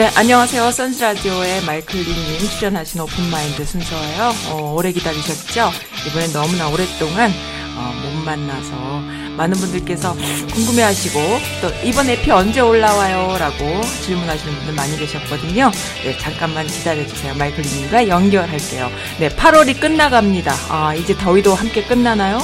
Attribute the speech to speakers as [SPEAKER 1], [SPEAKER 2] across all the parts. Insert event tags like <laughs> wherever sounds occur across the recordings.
[SPEAKER 1] 네, 안녕하세요. 선즈라디오의 마이클리님 출연하신 오픈마인드 순서예요. 어, 오래 기다리셨죠? 이번엔 너무나 오랫동안 어, 못 만나서 많은 분들께서 궁금해하시고 또 이번 에피 언제 올라와요? 라고 질문하시는 분들 많이 계셨거든요. 네, 잠깐만 기다려주세요. 마이클리님과 연결할게요. 네, 8월이 끝나갑니다. 아, 이제 더위도 함께 끝나나요?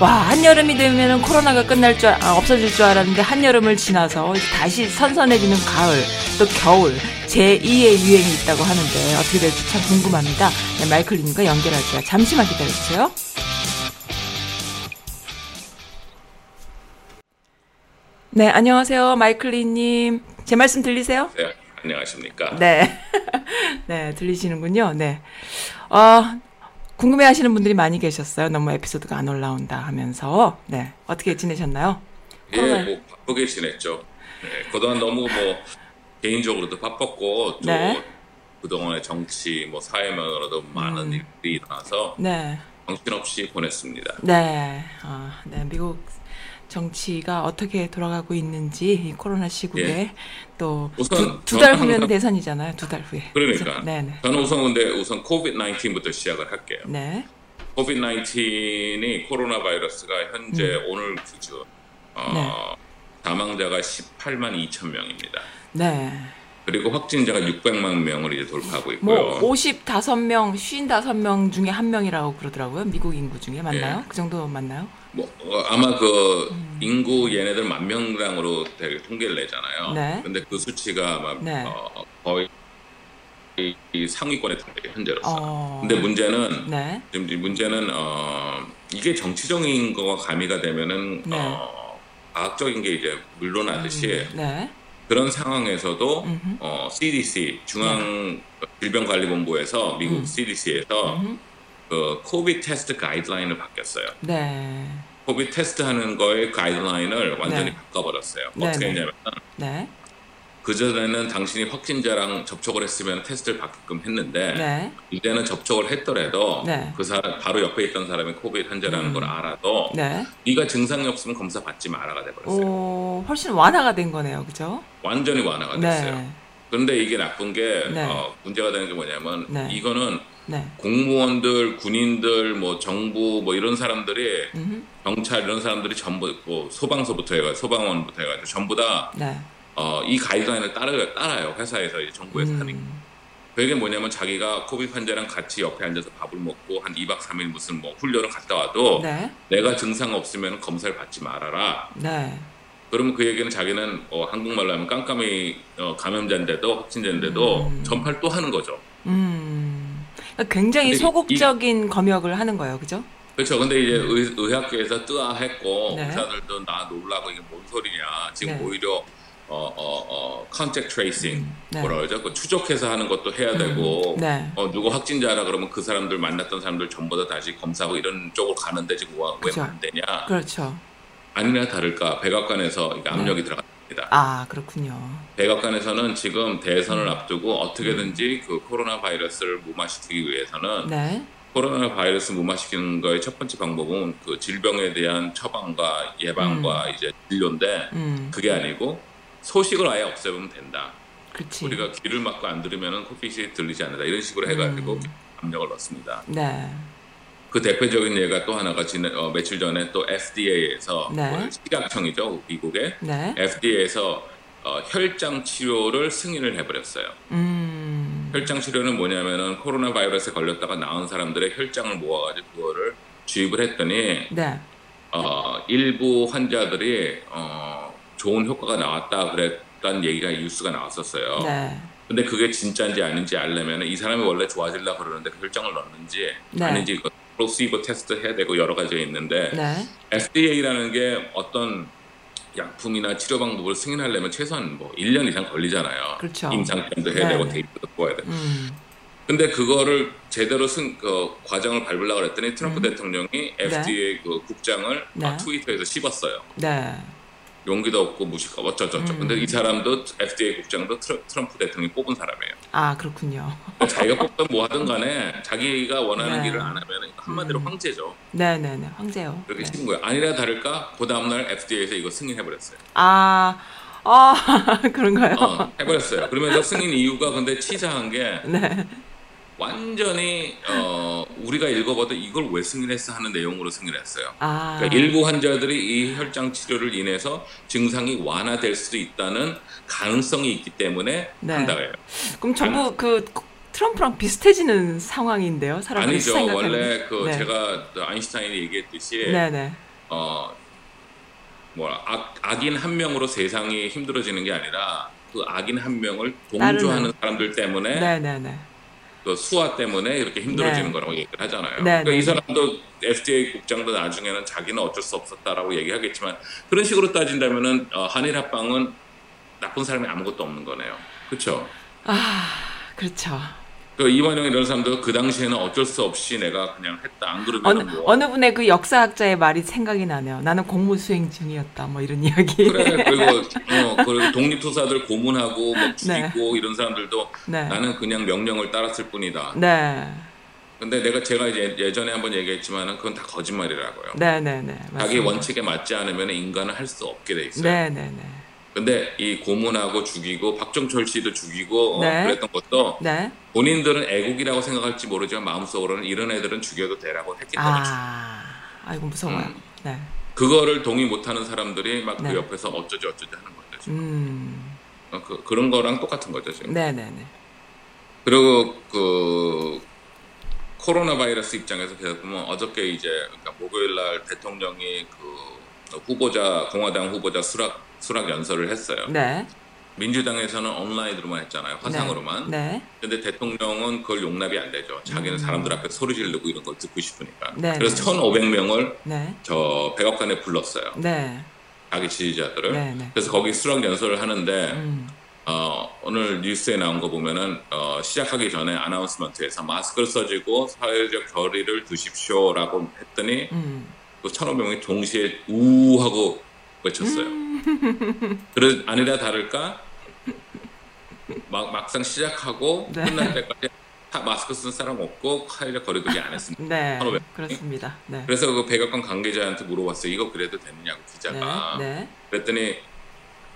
[SPEAKER 1] 와, 한여름이 되면은 코로나가 끝날 줄, 아, 없어질 줄 알았는데 한여름을 지나서 다시 선선해지는 가을, 또 겨울, 제2의 유행이 있다고 하는데 어떻게 될지 참 궁금합니다. 네, 마이클님과 연결할게요. 잠시만 기다려주세요. 네, 안녕하세요. 마이클리님. 제 말씀 들리세요?
[SPEAKER 2] 네, 안녕하십니까.
[SPEAKER 1] 네. <laughs> 네, 들리시는군요. 네. 어, 궁금해 하시는 분들이 많이 계셨어요. 너무 에피소드가 안 올라온다 하면서. 네. 어떻게 지내셨나요?
[SPEAKER 2] 예, 뭐 바쁘게 지냈죠. 네, 그동안 너무 뭐 개인적으로도 바빴고 또
[SPEAKER 1] 네.
[SPEAKER 2] 그동안의 정치 뭐 사회면으로도 많은
[SPEAKER 1] 음.
[SPEAKER 2] 일들이 일어나서
[SPEAKER 1] 네.
[SPEAKER 2] 정신없이 보냈습니다.
[SPEAKER 1] 네. 아, 네. 미국 정치가 어떻게 돌아가고 있는지 이 코로나 시국에
[SPEAKER 2] 예.
[SPEAKER 1] 또
[SPEAKER 2] 우선
[SPEAKER 1] 두달 후면 대선이잖아요. 두 달 후에.
[SPEAKER 2] 그러니까
[SPEAKER 1] 네, 네.
[SPEAKER 2] 저는 우선 근데 우선 코비드 19부터 시작을 할게요.
[SPEAKER 1] 네.
[SPEAKER 2] 코비드 19이 코로나 바이러스가 현재
[SPEAKER 1] 음.
[SPEAKER 2] 오늘 기준 어,
[SPEAKER 1] 네.
[SPEAKER 2] 사망자가 18만 2천 명입니다.
[SPEAKER 1] 네.
[SPEAKER 2] 그리고 확진자가 600만 명을 이제 돌파하고 있고요.
[SPEAKER 1] 뭐 55명, 55명 중에 한 명이라고 그러더라고요. 미국 인구 중에 맞나요?
[SPEAKER 2] 예.
[SPEAKER 1] 그 정도 맞나요?
[SPEAKER 2] 뭐 어, 아마 그
[SPEAKER 1] 음.
[SPEAKER 2] 인구 얘네들 만 명당으로 되게 통계를 내잖아요.
[SPEAKER 1] 네.
[SPEAKER 2] 근데 그 수치가 아마
[SPEAKER 1] 네.
[SPEAKER 2] 어, 거의 이 상위권에 들어요 현재로서.
[SPEAKER 1] 어.
[SPEAKER 2] 근데 문제는
[SPEAKER 1] 네.
[SPEAKER 2] 지금 이 문제는 어, 이게 정치적인 거가 가미가 되면은
[SPEAKER 1] 네.
[SPEAKER 2] 어, 과학적인 게 이제 물러나듯이
[SPEAKER 1] 네.
[SPEAKER 2] 그런 상황에서도
[SPEAKER 1] 음흠. 네.
[SPEAKER 2] 어, CDC 중앙 질병관리본부에서 미국
[SPEAKER 1] 음.
[SPEAKER 2] CDC에서
[SPEAKER 1] 음흠.
[SPEAKER 2] 그 COVID 테스트 가이드라인을 바뀌었어요.
[SPEAKER 1] 네.
[SPEAKER 2] COVID 테스트 하는 거의 가이드라인을 완전히
[SPEAKER 1] 네.
[SPEAKER 2] 바꿔버렸어요.
[SPEAKER 1] 네,
[SPEAKER 2] 어떻게
[SPEAKER 1] 네.
[SPEAKER 2] 했냐면
[SPEAKER 1] 네.
[SPEAKER 2] 그전에는 당신이 확진자랑 접촉을 했으면 테스트를 받게끔 했는데
[SPEAKER 1] 네.
[SPEAKER 2] 이제는 접촉을 했더라도
[SPEAKER 1] 네.
[SPEAKER 2] 그 사람 바로 옆에 있던 사람이 코비드 환자라는
[SPEAKER 1] 음.
[SPEAKER 2] 걸 알아도
[SPEAKER 1] 네.
[SPEAKER 2] 네가 증상이 없으면 검사 받지 마라가 돼버렸어요.
[SPEAKER 1] 오, 훨씬 완화가 된 거네요. 그죠?
[SPEAKER 2] 완전히 완화가 됐어요.
[SPEAKER 1] 네.
[SPEAKER 2] 그런데 이게 나쁜 게
[SPEAKER 1] 네.
[SPEAKER 2] 어, 문제가 되는 게 뭐냐면
[SPEAKER 1] 네.
[SPEAKER 2] 이거는
[SPEAKER 1] 네.
[SPEAKER 2] 공무원들, 군인들, 뭐 정부 뭐 이런 사람들이
[SPEAKER 1] 음흠.
[SPEAKER 2] 경찰 이런 사람들이 전부 뭐 소방서부터 해가 소방원부터 해가지고 전부 다
[SPEAKER 1] 네.
[SPEAKER 2] 어, 이 가이드라인을 따라요, 따라요. 회사에서, 정부에서 하는 게.
[SPEAKER 1] 음.
[SPEAKER 2] 그게 뭐냐면 자기가 코비드 환자랑 같이 옆에 앉아서 밥을 먹고 한 2박 3일 무슨 뭐 훈련을 갔다 와도
[SPEAKER 1] 네.
[SPEAKER 2] 내가 증상 없으면 검사를 받지 말아라.
[SPEAKER 1] 네.
[SPEAKER 2] 그러면 그 얘기는 자기는 어, 한국말로 하면 깜깜이 어, 감염자인데도 확진자인데도
[SPEAKER 1] 음.
[SPEAKER 2] 전파를 또 하는 거죠.
[SPEAKER 1] 음. 그러니까 굉장히
[SPEAKER 2] 근데 이-
[SPEAKER 1] 소극적인 검역을 하는 거예요. 그죠?
[SPEAKER 2] 그렇죠. 근데 이제 의, 의학계에서 뜨아 했고
[SPEAKER 1] 음. 네.
[SPEAKER 2] 의사들도 나 놀라고 이게 뭔 소리냐. 지금
[SPEAKER 1] 네.
[SPEAKER 2] 오히려 어, 어, 어, contact tracing
[SPEAKER 1] 음, 네.
[SPEAKER 2] 뭐라 그러죠? 그 추적해서 하는 것도 해야 되고
[SPEAKER 1] 네.
[SPEAKER 2] 어, 누구 확진자라 그러면 그 사람들 만났던 사람들 전부 다 다시 검사하고 이런 쪽으로 가는데 지금. 왜안 되냐?
[SPEAKER 1] 그렇죠.
[SPEAKER 2] 아니나 다를까 백악관에서 이게 압력이 들어갑니다.
[SPEAKER 1] 아, 그렇군요.
[SPEAKER 2] 백악관에서는 지금 대선을
[SPEAKER 1] 음.
[SPEAKER 2] 앞두고 어떻게든지 그 코로나 바이러스를 무마시키기 위해서는
[SPEAKER 1] 네.
[SPEAKER 2] 코로나 바이러스 무마시키는 거의 첫 번째 방법은 그 질병에 대한 처방과 예방과 이제 진료인데
[SPEAKER 1] 음.
[SPEAKER 2] 그게 아니고 소식을 아예 없애면 된다.
[SPEAKER 1] 그렇지.
[SPEAKER 2] 우리가 귀를 막고 안 들으면은 코피시 들리지 않는다. 이런 식으로 해가지고
[SPEAKER 1] 음.
[SPEAKER 2] 압력을 넣습니다.
[SPEAKER 1] 네.
[SPEAKER 2] 그 대표적인 예가 또 하나가 지난 어, 며칠 전에 또 FDA에서
[SPEAKER 1] 네.
[SPEAKER 2] 식약청이죠 미국의
[SPEAKER 1] 네.
[SPEAKER 2] FDA에서 어, 혈장 치료를 승인을 해버렸어요.
[SPEAKER 1] 음.
[SPEAKER 2] 혈장 치료는 뭐냐면은 코로나 바이러스에 걸렸다가 나은 사람들의 혈장을 모아가지고 그거를 주입을 했더니
[SPEAKER 1] 네.
[SPEAKER 2] 어, 일부 환자들이 어, 좋은 효과가 나왔다 그랬던 얘기가 뉴스가 나왔었어요.
[SPEAKER 1] 네.
[SPEAKER 2] 근데 그게 진짜인지 아닌지 알려면 이 사람이 원래 좋아지려고 그러는데 그 혈장을 넣는지
[SPEAKER 1] 네.
[SPEAKER 2] 아닌지 플로시보 테스트 해야 되고 여러 가지가 있는데
[SPEAKER 1] 네.
[SPEAKER 2] FDA라는 게 어떤 약품이나 치료 방법을 승인하려면 최소한 뭐 1년 이상 걸리잖아요.
[SPEAKER 1] 그렇죠.
[SPEAKER 2] 임상시험도 해야 되고
[SPEAKER 1] 네.
[SPEAKER 2] 데이터도 뽑아야 돼.
[SPEAKER 1] 음.
[SPEAKER 2] 근데 그거를 제대로 승, 그 과정을 밟으려고 그랬더니 트럼프
[SPEAKER 1] 음.
[SPEAKER 2] 대통령이 FDA 그 국장을
[SPEAKER 1] 네.
[SPEAKER 2] 아, 트위터에서 씹었어요.
[SPEAKER 1] 네.
[SPEAKER 2] 용기도 없고 무식하고 어쩌저쩌.
[SPEAKER 1] 음.
[SPEAKER 2] 근데 이 사람도 FDA 국장도 트럼프 대통령이 뽑은 사람이에요.
[SPEAKER 1] 아, 그렇군요.
[SPEAKER 2] 그러니까 자기가 뽑든 뭐 하든 간에 자기가 원하는
[SPEAKER 1] 네.
[SPEAKER 2] 일을 안 하면 한마디로
[SPEAKER 1] 음.
[SPEAKER 2] 황제죠.
[SPEAKER 1] 네, 네, 네. 황제요.
[SPEAKER 2] 그렇게
[SPEAKER 1] 네.
[SPEAKER 2] 거예요. 아니라 다를까 그 다음날 FDA에서 이거 승인해버렸어요.
[SPEAKER 1] 아, 아, <laughs> 그런가요?
[SPEAKER 2] 어, 해버렸어요. 그러면서 승인 이유가 근데 치사한 게
[SPEAKER 1] 네.
[SPEAKER 2] 완전히 어, 우리가 읽어봐도 이걸 왜 승인했어 하는 내용으로 승인했어요.
[SPEAKER 1] 아.
[SPEAKER 2] 그러니까 일부 환자들이 이 혈장 치료를 인해서 증상이 완화될 수도 있다는 가능성이 있기 때문에
[SPEAKER 1] 네.
[SPEAKER 2] 한다고요.
[SPEAKER 1] 그럼 전부 그 트럼프랑 비슷해지는 상황인데요. 사람들이
[SPEAKER 2] 아니죠.
[SPEAKER 1] 생각하는.
[SPEAKER 2] 원래 그
[SPEAKER 1] 네.
[SPEAKER 2] 제가 또 아인슈타인이 얘기했듯이
[SPEAKER 1] 네, 네.
[SPEAKER 2] 어 뭐라 악, 악인 한 명으로 세상이 힘들어지는 게 아니라 그 악인 한 명을 동조하는 사람들 때문에
[SPEAKER 1] 네, 네, 네.
[SPEAKER 2] 그 수화 때문에 이렇게 힘들어지는
[SPEAKER 1] 네.
[SPEAKER 2] 거라고 얘기를 하잖아요.
[SPEAKER 1] 네,
[SPEAKER 2] 그러니까
[SPEAKER 1] 네,
[SPEAKER 2] 이 사람도 FDA 국장도 나중에는 자기는 어쩔 수 없었다라고 얘기하겠지만 그런 식으로 따진다면은 어, 한일 합방은 나쁜 사람이 아무것도 없는 거네요. 그렇죠?
[SPEAKER 1] 아, 그렇죠.
[SPEAKER 2] 그 이완영 이런 사람도 그 당시에는 어쩔 수 없이 내가 그냥 했다. 안
[SPEAKER 1] 어느
[SPEAKER 2] 그러면 뭐
[SPEAKER 1] 어느 분의 그 역사학자의 말이 생각이 나네요. 나는 공무 수행 중이었다. 뭐 이런 <laughs> 이야기.
[SPEAKER 2] 그래 그리고 어 그리고 독립투사들 고문하고 막 죽이고 이런 사람들도
[SPEAKER 1] 네.
[SPEAKER 2] 나는 그냥 명령을 따랐을 뿐이다.
[SPEAKER 1] 네.
[SPEAKER 2] 근데 내가 제가 예전에 한번 얘기했지만은 그건 다 거짓말이라고요.
[SPEAKER 1] 네, 네, 네.
[SPEAKER 2] 자기
[SPEAKER 1] 맞습니다.
[SPEAKER 2] 원칙에 맞지 않으면 인간은 할 수 없게 돼 있어요.
[SPEAKER 1] 네, 네, 네.
[SPEAKER 2] 근데 이 고문하고 죽이고 박정철 씨도 죽이고 어,
[SPEAKER 1] 네.
[SPEAKER 2] 그랬던 것도
[SPEAKER 1] 네.
[SPEAKER 2] 본인들은 애국이라고 생각할지 모르지만 마음속으로는 이런 애들은 죽여도 되라고 했기 때문에
[SPEAKER 1] 아. 아이고 무서워요.
[SPEAKER 2] 음.
[SPEAKER 1] 네.
[SPEAKER 2] 그거를 동의 못하는 사람들이 막그
[SPEAKER 1] 네.
[SPEAKER 2] 옆에서 어쩌지 어쩌지 하는 거죠. 지금.
[SPEAKER 1] 음.
[SPEAKER 2] 어, 그, 그런 거랑 똑같은 거죠 지금.
[SPEAKER 1] 네, 네, 네.
[SPEAKER 2] 그리고 그 코로나 바이러스 입장에서 계속 보면 어저께 이제 그러니까 목요일 날 대통령이 그 후보자 공화당 후보자 수락 수락 연설을 했어요.
[SPEAKER 1] 네.
[SPEAKER 2] 민주당에서는 온라인으로만 했잖아요. 화상으로만.
[SPEAKER 1] 네.
[SPEAKER 2] 근데 대통령은 그걸 용납이 안 되죠. 자기는 사람들 앞에 소리 지르고 이런 걸 듣고 싶으니까.
[SPEAKER 1] 음. 네,
[SPEAKER 2] 그래서
[SPEAKER 1] 네.
[SPEAKER 2] 1,500명을
[SPEAKER 1] 네.
[SPEAKER 2] 저 백악관에 불렀어요.
[SPEAKER 1] 네.
[SPEAKER 2] 자기 지지자들을.
[SPEAKER 1] 네, 네.
[SPEAKER 2] 그래서 거기 수락 연설을 하는데
[SPEAKER 1] 음.
[SPEAKER 2] 어, 오늘 뉴스에 나온 거 보면은 어, 시작하기 전에 아나운스먼트에서 마스크를 써주고 사회적 거리를 두십시오라고 했더니
[SPEAKER 1] 음.
[SPEAKER 2] 그 1,500명이 동시에 우 하고 외쳤어요. 그래 아니라 다를까 막, 막상 시작하고
[SPEAKER 1] 네.
[SPEAKER 2] 끝날 때까지 다 마스크 쓴 사람 없고 사회적 거리두기 안 했습니다.
[SPEAKER 1] 네.
[SPEAKER 2] 1,500.
[SPEAKER 1] 그렇습니다. 네.
[SPEAKER 2] 그래서 그 백악관 관계자한테 물어봤어요. 이거 그래도 되느냐고 기자가.
[SPEAKER 1] 네. 네.
[SPEAKER 2] 그랬더니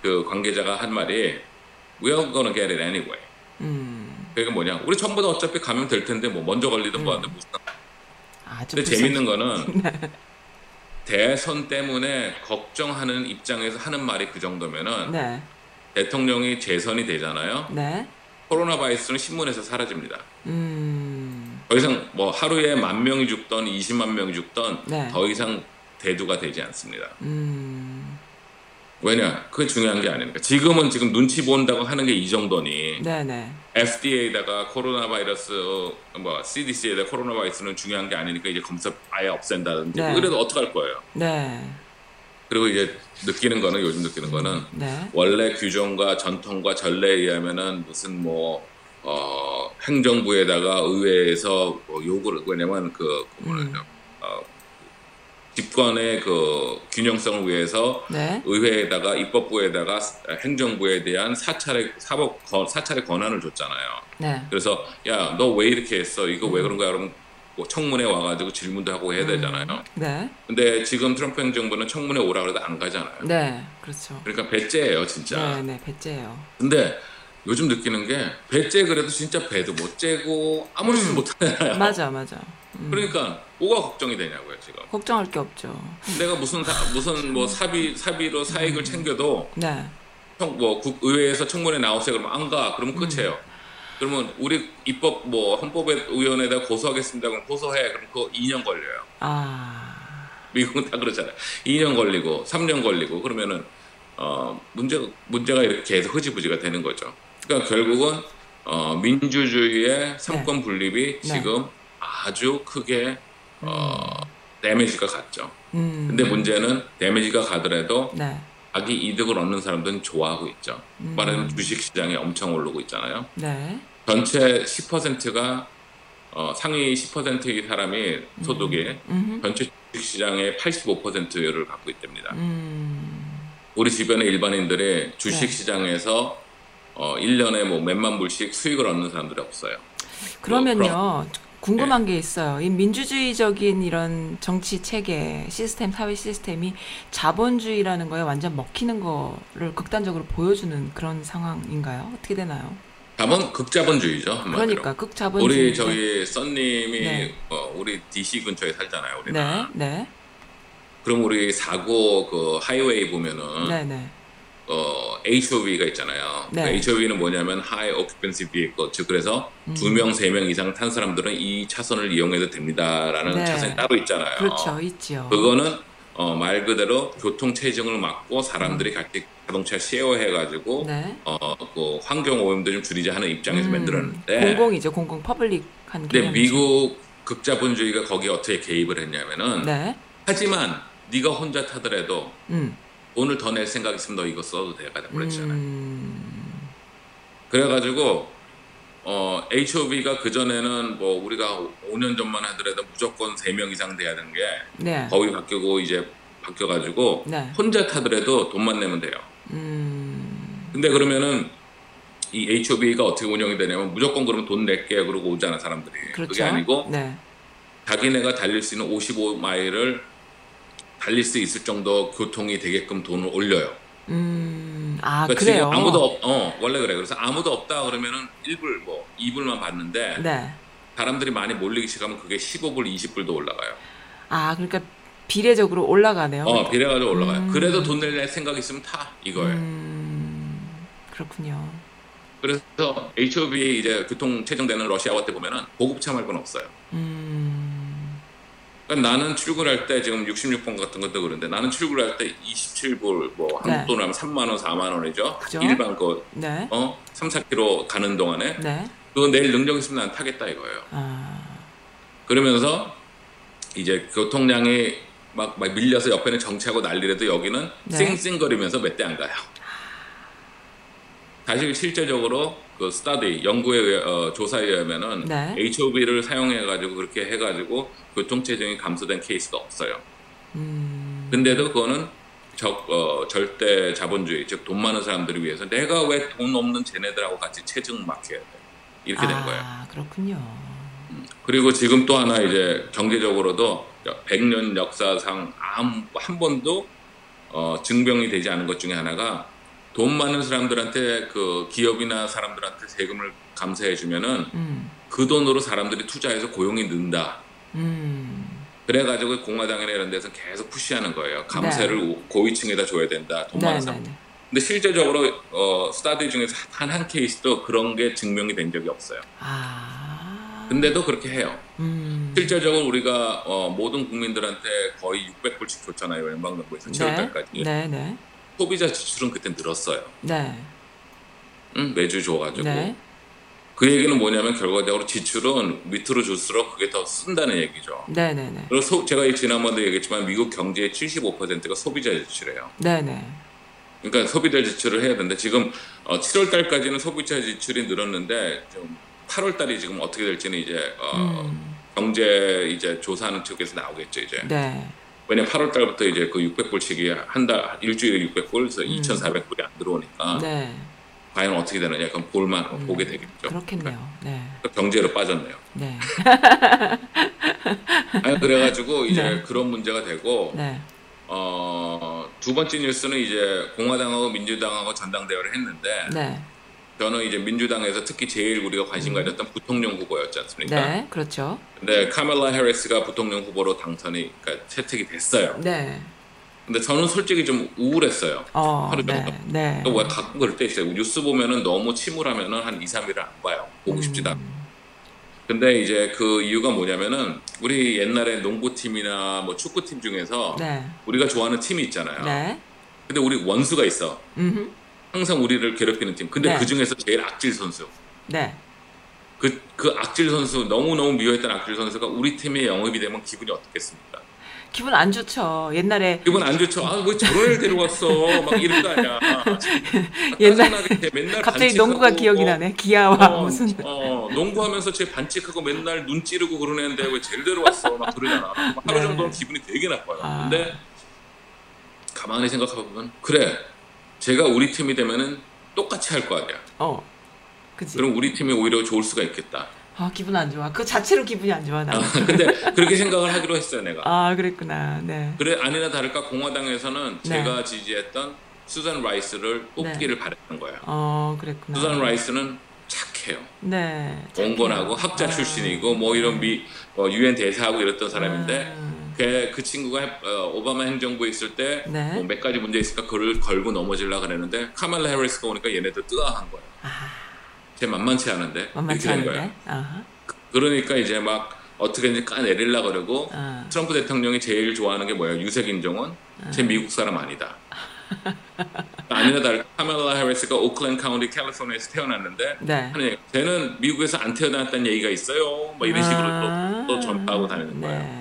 [SPEAKER 2] 그 관계자가 한 말이 We are gonna get it anyway.
[SPEAKER 1] 음.
[SPEAKER 2] 그게 뭐냐? 우리 전부 다 어차피 가면 될 텐데 뭐 먼저 걸리든 뭐 하든 무슨.
[SPEAKER 1] 아주
[SPEAKER 2] 근데 재밌는 거는 <laughs> 대선 때문에 걱정하는 입장에서 하는 말이 그 정도면은
[SPEAKER 1] 네.
[SPEAKER 2] 대통령이 재선이 되잖아요.
[SPEAKER 1] 네.
[SPEAKER 2] 코로나 바이러스는 신문에서 사라집니다.
[SPEAKER 1] 음.
[SPEAKER 2] 더 이상 뭐 하루에 만 명이 죽던 20만 명이 죽던
[SPEAKER 1] 네.
[SPEAKER 2] 더 이상 대두가 되지 않습니다.
[SPEAKER 1] 음.
[SPEAKER 2] 왜냐? 그게 중요한 게 아니니까. 지금은 지금 눈치 본다고 하는 게 이 정도니
[SPEAKER 1] 네, 네.
[SPEAKER 2] FDA에다가 코로나 바이러스 뭐 CDC에다 코로나 바이러스는 중요한 게 아니니까 이제 검사 아예 없앤다든지
[SPEAKER 1] 네.
[SPEAKER 2] 그래도 어떡할 거예요.
[SPEAKER 1] 네.
[SPEAKER 2] 그리고 이제 느끼는 거는 요즘 느끼는 거는
[SPEAKER 1] 네.
[SPEAKER 2] 원래 규정과 전통과 전례에 의하면은 무슨 뭐 어, 행정부에다가 의회에서 뭐 요구를 왜냐면 그, 그 뭐라
[SPEAKER 1] 음.
[SPEAKER 2] 어, 집권의 그 균형성을 위해서
[SPEAKER 1] 네.
[SPEAKER 2] 의회에다가 입법부에다가 행정부에 대한 사찰의 사법 권- 사찰의 권한을 줬잖아요.
[SPEAKER 1] 네.
[SPEAKER 2] 그래서 야 너 왜 이렇게 했어? 이거
[SPEAKER 1] 음.
[SPEAKER 2] 왜 그런 거야? 뭐 청문회 와가지고 질문도 하고 해야 되잖아요.
[SPEAKER 1] 네.
[SPEAKER 2] 근데 지금 트럼프 행정부는 청문회 오라 그래도 안 가잖아요.
[SPEAKER 1] 네. 그렇죠.
[SPEAKER 2] 그러니까 배째예요, 진짜.
[SPEAKER 1] 네, 네. 배째예요.
[SPEAKER 2] 근데 요즘 느끼는 게 배째 그래도 진짜 배도 못 재고 아무렇지도 못하잖아요.
[SPEAKER 1] 음. 맞아, 맞아. 음.
[SPEAKER 2] 그러니까 뭐가 걱정이 되냐고요 지금.
[SPEAKER 1] 걱정할 게 없죠.
[SPEAKER 2] 내가 무슨 사, 무슨 뭐 사비 사비로 사익을 챙겨도
[SPEAKER 1] 네.
[SPEAKER 2] 청, 뭐 국의회에서 청문회 나오세요 그러면 안 가. 그러면 끝이에요. 그러면 우리 입법 뭐 헌법위원회에다 고소하겠습니다. 그럼 고소해. 그럼 그거 2년 걸려요.
[SPEAKER 1] 아.
[SPEAKER 2] 미국은 다 그러잖아요. 2년 걸리고 3년 걸리고 그러면은 어 문제가 문제가 이렇게 계속 흐지부지가 되는 거죠. 그러니까 결국은 어 민주주의의 삼권 분립이
[SPEAKER 1] 네.
[SPEAKER 2] 지금 아주 크게 어 데미지가 갔죠.
[SPEAKER 1] 음.
[SPEAKER 2] 근데 문제는 데미지가 가더라도
[SPEAKER 1] 네.
[SPEAKER 2] 자기 이득을 얻는 사람들은 좋아하고 있죠.
[SPEAKER 1] 음.
[SPEAKER 2] 말하자면 주식 시장이 엄청 오르고 있잖아요.
[SPEAKER 1] 네.
[SPEAKER 2] 전체 10%가 어, 상위 10%의 사람이 소득이
[SPEAKER 1] 음.
[SPEAKER 2] 전체 주식 시장의 85%를 갖고 있답니다.
[SPEAKER 1] 음.
[SPEAKER 2] 우리 주변의 일반인들의 주식
[SPEAKER 1] 네.
[SPEAKER 2] 시장에서 어, 1년에 뭐 몇만 불씩 수익을 얻는 사람들이 없어요.
[SPEAKER 1] 그러면요. 궁금한 게 있어요. 이 민주주의적인 이런 정치 체계, 시스템, 사회 시스템이 자본주의라는 거에 완전 먹히는 거를 극단적으로 보여주는 그런 상황인가요? 어떻게 되나요?
[SPEAKER 2] 자본 극자본주의죠. 한마디로.
[SPEAKER 1] 그러니까 극자본주의.
[SPEAKER 2] 우리 저기 썬님이
[SPEAKER 1] 네.
[SPEAKER 2] 어, 우리 DC 근처에 살잖아요. 우리는.
[SPEAKER 1] 네, 네,
[SPEAKER 2] 그럼 우리 사고 그 하이웨이 보면은
[SPEAKER 1] 네, 네,
[SPEAKER 2] 어, HOV가 있잖아요.
[SPEAKER 1] 네.
[SPEAKER 2] 그 HOV는 뭐냐면 High Occupancy Vehicle, 즉 그래서
[SPEAKER 1] 음.
[SPEAKER 2] 두 명, 세 명 이상 탄 사람들은 이 차선을 이용해도 됩니다라는
[SPEAKER 1] 네.
[SPEAKER 2] 차선이 따로 있잖아요.
[SPEAKER 1] 그렇죠, 있죠.
[SPEAKER 2] 그거는 어, 말 그대로 교통 체증을 막고 사람들이 같이 자동차 쉐어해가지고
[SPEAKER 1] 음. 네.
[SPEAKER 2] 어, 그 환경 오염도 좀 줄이자 하는 입장에서
[SPEAKER 1] 음,
[SPEAKER 2] 만들었는데,
[SPEAKER 1] 공공이죠, 공공 퍼블릭한
[SPEAKER 2] 근데. 미국 극자본주의가 거기에 어떻게 개입을 했냐면은
[SPEAKER 1] 네,
[SPEAKER 2] 하지만 네가 혼자 타더라도
[SPEAKER 1] 음,
[SPEAKER 2] 돈을 더낼 생각 있으면 너 이거 써도 돼가 그랬잖아요.
[SPEAKER 1] 음,
[SPEAKER 2] 그래가지고 어, HOV가 그 전에는 뭐 우리가 5년 전만 하더라도 무조건 3명 이상 돼야 되는 게
[SPEAKER 1] 네,
[SPEAKER 2] 거의 바뀌고 이제 바뀌어가지고
[SPEAKER 1] 네,
[SPEAKER 2] 혼자 타더라도 돈만 내면 돼요.
[SPEAKER 1] 음,
[SPEAKER 2] 근데 그러면은 이 HOV가 어떻게 운영이 되냐면 무조건 그러면 돈 낼게 그러고 오잖아 사람들이.
[SPEAKER 1] 그렇죠.
[SPEAKER 2] 그게 아니고
[SPEAKER 1] 네,
[SPEAKER 2] 자기네가 달릴 수 있는 55마일을 달릴 수 있을 정도 교통이 되게끔 돈을 올려요.
[SPEAKER 1] 음, 아
[SPEAKER 2] 그러니까
[SPEAKER 1] 그래요.
[SPEAKER 2] 지금 아무도 없, 어 원래 그래. 그래서 아무도 없다 그러면은 1불 뭐 2불만 받는데
[SPEAKER 1] 네,
[SPEAKER 2] 사람들이 많이 몰리기 시작하면 그게 15불, 20불도 올라가요.
[SPEAKER 1] 아 그러니까 비례적으로 올라가네요.
[SPEAKER 2] 어, 비례가지고 올라가요.
[SPEAKER 1] 음.
[SPEAKER 2] 그래도 돈 낼 생각 있으면 타 이거예요.
[SPEAKER 1] 음, 그렇군요.
[SPEAKER 2] 그래서 HOV 이제 교통 체증되는 러시아워 때 보면은 보급차 말고는 없어요.
[SPEAKER 1] 음,
[SPEAKER 2] 그러니까 나는 출근할 때 지금 66번 같은 것도 그런데 나는 출근할 때 27불 뭐 한국
[SPEAKER 1] 네.
[SPEAKER 2] 돈으로 하면 3만 원, 4만 원이죠.
[SPEAKER 1] 그죠?
[SPEAKER 2] 일반 그
[SPEAKER 1] 네,
[SPEAKER 2] 어, 3, 4km 가는 동안에
[SPEAKER 1] 네,
[SPEAKER 2] 그거 내일 능력 있으면 난 타겠다 이거예요.
[SPEAKER 1] 아,
[SPEAKER 2] 그러면서 이제 교통량이 막, 막 밀려서 옆에는 정체하고 난리라도 여기는
[SPEAKER 1] 네.
[SPEAKER 2] 쌩쌩거리면서 몇 대 안 가요. 사실 실제적으로 그 스타디 연구에 의해, 어, 조사에 의하면은
[SPEAKER 1] 네.
[SPEAKER 2] HOV를 사용해 가지고 그렇게 해 가지고 교통 체증이 감소된 케이스가 없어요.
[SPEAKER 1] 음,
[SPEAKER 2] 근데도 그거는 적, 어, 절대 자본주의 즉 돈 많은 사람들을 위해서 내가 왜 돈 없는 쟤네들하고 같이 체증 막혀야 돼 이렇게 된 거예요.
[SPEAKER 1] 아 그렇군요.
[SPEAKER 2] 그리고 지금 또 하나 이제 경제적으로도 100년 역사상 아무 한 번도 어, 증명이 되지 않은 것 중에 하나가 돈 많은 사람들한테 그 기업이나 사람들한테 세금을 감사해 주면은
[SPEAKER 1] 음,
[SPEAKER 2] 그 돈으로 사람들이 투자해서 고용이 는다.
[SPEAKER 1] 음,
[SPEAKER 2] 그래가지고 공화당이나 이런 데서 계속 푸시하는 거예요. 감세를 고위층에다 줘야 된다. 돈 많은
[SPEAKER 1] 네,
[SPEAKER 2] 사람.
[SPEAKER 1] 네, 네.
[SPEAKER 2] 근데 실제적으로 어, 스타디 중에서 단 한 케이스도 그런 게 증명이 된 적이 없어요.
[SPEAKER 1] 아,
[SPEAKER 2] 근데도 그렇게 해요.
[SPEAKER 1] 음,
[SPEAKER 2] 실제적으로 우리가 어, 모든 국민들한테 거의 600불씩 줬잖아요. 연방정부에서 7월달까지.
[SPEAKER 1] 네, 네,
[SPEAKER 2] 소비자 지출은 그때 늘었어요.
[SPEAKER 1] 네,
[SPEAKER 2] 응? 매주 줘가지고.
[SPEAKER 1] 네,
[SPEAKER 2] 그 얘기는 뭐냐면 결과적으로 지출은 밑으로 줄수록 그게 더 쓴다는 얘기죠.
[SPEAKER 1] 네, 네, 네,
[SPEAKER 2] 그리고 소- 제가 지난번도 얘기했지만 미국 경제의 75%가 소비자 지출이에요.
[SPEAKER 1] 네, 네.
[SPEAKER 2] 그러니까 소비자 지출을 해야 되는데 지금 어, 7월 달까지는 소비자 지출이 늘었는데 지금 8월 달이 지금 어떻게 될지는 이제 어,
[SPEAKER 1] 음,
[SPEAKER 2] 경제 이제 조사하는 측에서 나오겠죠 이제.
[SPEAKER 1] 네,
[SPEAKER 2] 왜냐 8월 달부터 이제 그 600불씩이 한 달 일주일에 600불 그래서
[SPEAKER 1] 음.
[SPEAKER 2] 2,400불이 안 들어오니까
[SPEAKER 1] 네,
[SPEAKER 2] 과연 어떻게 되느냐 그건 볼만
[SPEAKER 1] 음,
[SPEAKER 2] 보게 되겠죠.
[SPEAKER 1] 그렇겠네요. 네,
[SPEAKER 2] 그러니까 경제로 빠졌네요.
[SPEAKER 1] 네, <laughs>
[SPEAKER 2] 아니 그래가지고 이제
[SPEAKER 1] 네.
[SPEAKER 2] 그런 문제가 되고
[SPEAKER 1] 네,
[SPEAKER 2] 어, 두 번째 뉴스는 이제 공화당하고 민주당하고 전당대회를 했는데
[SPEAKER 1] 네,
[SPEAKER 2] 저는 이제 민주당에서 특히 제일 우리가 관심 가졌던 부통령 후보였지 않습니까?
[SPEAKER 1] 네, 그렇죠.
[SPEAKER 2] 근데 카멜라 해리스가 부통령 후보로 당선이 그러니까 채택이 됐어요.
[SPEAKER 1] 네,
[SPEAKER 2] 근데 저는 솔직히 좀 우울했어요.
[SPEAKER 1] 어,
[SPEAKER 2] 하루
[SPEAKER 1] 네,
[SPEAKER 2] 정도.
[SPEAKER 1] 네,
[SPEAKER 2] 또왜 가끔 그럴 때 있어요. 뉴스 보면은 너무 침울하면은 한 2, 3일을 안 봐요. 보고 싶지도 않고.
[SPEAKER 1] 음,
[SPEAKER 2] 근데 이제 그 이유가 뭐냐면은 우리 옛날에 농구팀이나 뭐 축구팀 중에서
[SPEAKER 1] 네,
[SPEAKER 2] 우리가 좋아하는 팀이 있잖아요.
[SPEAKER 1] 네,
[SPEAKER 2] 근데 우리 원수가 있어.
[SPEAKER 1] 음,
[SPEAKER 2] 항상 우리를 괴롭히는 팀. 근데
[SPEAKER 1] 네.
[SPEAKER 2] 그 중에서 제일 악질 선수.
[SPEAKER 1] 네,
[SPEAKER 2] 그, 그 악질 선수, 너무너무 미워했던 악질 선수가 우리 팀에 영입이 되면 기분이 어떻겠습니까?
[SPEAKER 1] 기분 안 좋죠. 옛날에
[SPEAKER 2] 기분 안 좋죠. 아, 왜 저런 애를 데려왔어. 막 이럴 거 아니야. <laughs>
[SPEAKER 1] 옛날-
[SPEAKER 2] 짜증나게 맨날 <laughs>
[SPEAKER 1] 갑자기 농구가 기억이
[SPEAKER 2] 어,
[SPEAKER 1] 나네. 기아와
[SPEAKER 2] 어,
[SPEAKER 1] 무슨
[SPEAKER 2] 어, 농구하면서 쟤 반칙하고 맨날 눈 찌르고 그러는 애인데 왜 쟤를 데려왔어. 막 그러잖아. 막 하루
[SPEAKER 1] 네.
[SPEAKER 2] 정도는 기분이 되게 나빠요.
[SPEAKER 1] 아.
[SPEAKER 2] 근데 가만히 생각해보면 그래. 제가 우리 팀이 되면은 똑같이 할 거 아니야.
[SPEAKER 1] 어, 그지.
[SPEAKER 2] 그럼 우리 팀이 오히려 좋을 수가 있겠다.
[SPEAKER 1] 아 기분 안 좋아. 그 자체로 기분이 안 좋아 나.
[SPEAKER 2] 아, 근데 그렇게 생각을 하기로 했어요, 내가.
[SPEAKER 1] 아 그랬구나. 네.
[SPEAKER 2] 그래 아니나 다를까 공화당에서는
[SPEAKER 1] 네.
[SPEAKER 2] 제가 지지했던 수잔 라이스를 뽑기를 바랬던 거예요.
[SPEAKER 1] 어 그랬구나.
[SPEAKER 2] 수잔 라이스는 착해요.
[SPEAKER 1] 네.
[SPEAKER 2] 온건하고 학자 출신이고 뭐 이런 미 어, 유엔 대사하고 이랬던 사람인데
[SPEAKER 1] 음.
[SPEAKER 2] 그, 그 친구가 어, 오바마 행정부에 있을 때
[SPEAKER 1] 네.
[SPEAKER 2] 뭐몇 가지 문제 있으니까 그를 걸고 넘어질라 그랬는데 카말라 해리스가 오니까 얘네들 뜨아한 거예요. 쟤 만만치 않은데
[SPEAKER 1] 만만치
[SPEAKER 2] 이렇게 된 거예요.
[SPEAKER 1] 아하.
[SPEAKER 2] 그러니까 이제 막 어떻게든지 까내릴라 그러고
[SPEAKER 1] 아.
[SPEAKER 2] 트럼프 대통령이 제일 좋아하는 게 뭐예요? 유색 인종은 쟤 미국 사람 아니다. <laughs> 아니나 다를까 카멜라 해리스가 오클랜드 카운티 캘리포니아에서 태어났는데
[SPEAKER 1] 네.
[SPEAKER 2] 하는 얘기, 쟤는 미국에서 안 태어났다는 얘기가 있어요. 뭐 이런 식으로
[SPEAKER 1] 아.
[SPEAKER 2] 또, 또 전파하고 다니는 거예요.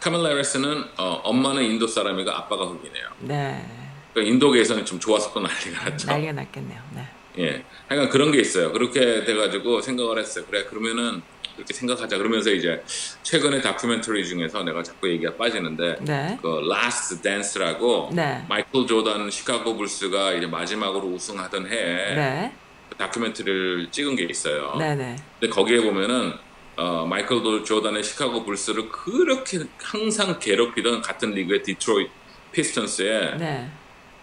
[SPEAKER 1] 네.
[SPEAKER 2] 카멜라 해리스는 어, 엄마는 인도 사람이고 아빠가 흑인이에요.
[SPEAKER 1] 네.
[SPEAKER 2] 그러니까 인도계에서는 좀 좋아서 또 난리가 났죠.
[SPEAKER 1] 난리가 났겠네요. 네.
[SPEAKER 2] 예. 하여간 그런 게 있어요. 그렇게 돼가지고 생각을 했어요. 그래, 그러면은 그렇게 생각하자. 그러면서 이제 최근에 다큐멘터리 중에서 내가 자꾸 얘기가 빠지는데
[SPEAKER 1] 네.
[SPEAKER 2] 그 Last Dance라고
[SPEAKER 1] 네.
[SPEAKER 2] 마이클 조던 시카고 불스가 이제 마지막으로 우승하던 해에
[SPEAKER 1] 네.
[SPEAKER 2] 그 다큐멘터리를 찍은 게 있어요.
[SPEAKER 1] 네. 네.
[SPEAKER 2] 근데 거기에 보면은 어, 마이클 도- 조던의 시카고 불스를 그렇게 항상 괴롭히던 같은 리그의 디트로이트 피스턴스에
[SPEAKER 1] 네.